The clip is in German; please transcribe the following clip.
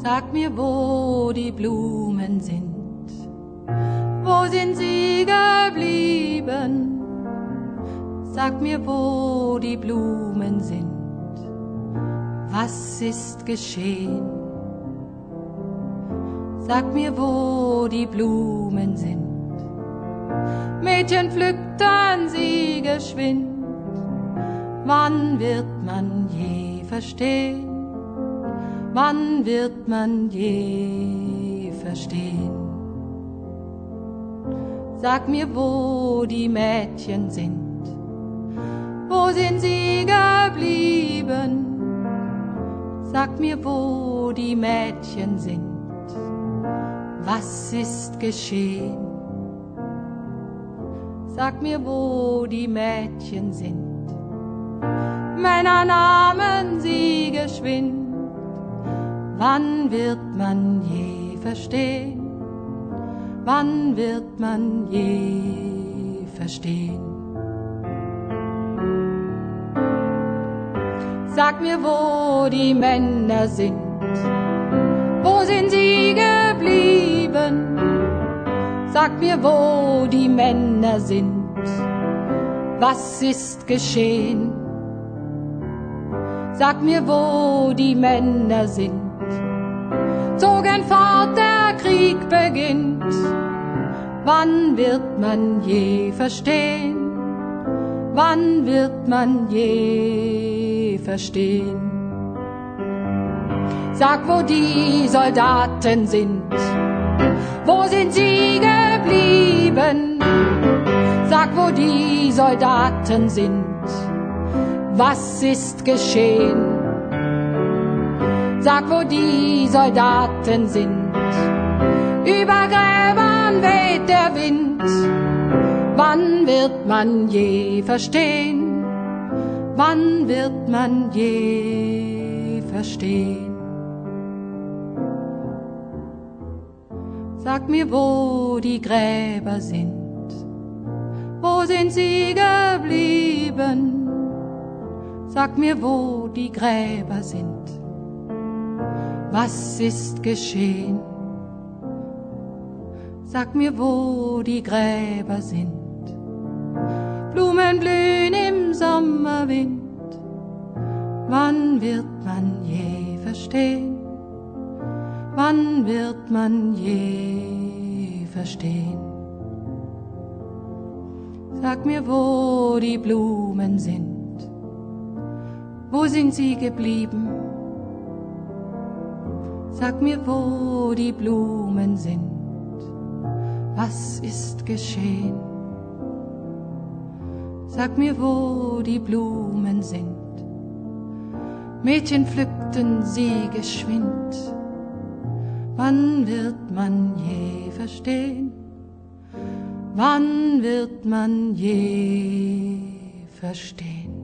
Sag mir, wo die Blumen sind. Wo sind sie geblieben? Sag mir, wo die Blumen sind. Was ist geschehen? Sag mir, wo die Blumen sind. Mädchen pflückten sie geschwind. Wann wird man je verstehen? Wann wird man je verstehen? Sag mir, wo die Mädchen sind. Wo sind sie geblieben? Sag mir, wo die Mädchen sind. Was ist geschehen? Sag mir, wo die Mädchen sind. Männer nahmen sie geschwind. Wann wird man je verstehen? Wann wird man je verstehen? Sag mir, wo die Männer sind. Wo sind sie geblieben? Sag mir, wo die Männer sind. Was ist geschehen? Sag mir, wo die Männer sind fort, der Krieg beginnt. Wann wird man je verstehen? Wann wird man je verstehen? Sag, wo die Soldaten sind. Wo sind sie geblieben? Sag, wo die Soldaten sind. Was ist geschehen? Sag, wo die Soldaten sind. Über Gräbern weht der Wind. Wann wird man je verstehen? Wann wird man je verstehen? Sag mir, wo die Gräber sind. Wo sind sie geblieben? Sag mir, wo die Gräber sind was ist geschehen? Sag mir, wo die Gräber sind. Blumen blühen im Sommerwind. Wann wird man je verstehen? Wann wird man je verstehen? Sag mir, wo die Blumen sind. Wo sind sie geblieben? Sag mir, wo die Blumen sind. Was ist geschehen? Sag mir, wo die Blumen sind. Mädchen pflückten sie geschwind. Wann wird man je verstehen? Wann wird man je verstehen?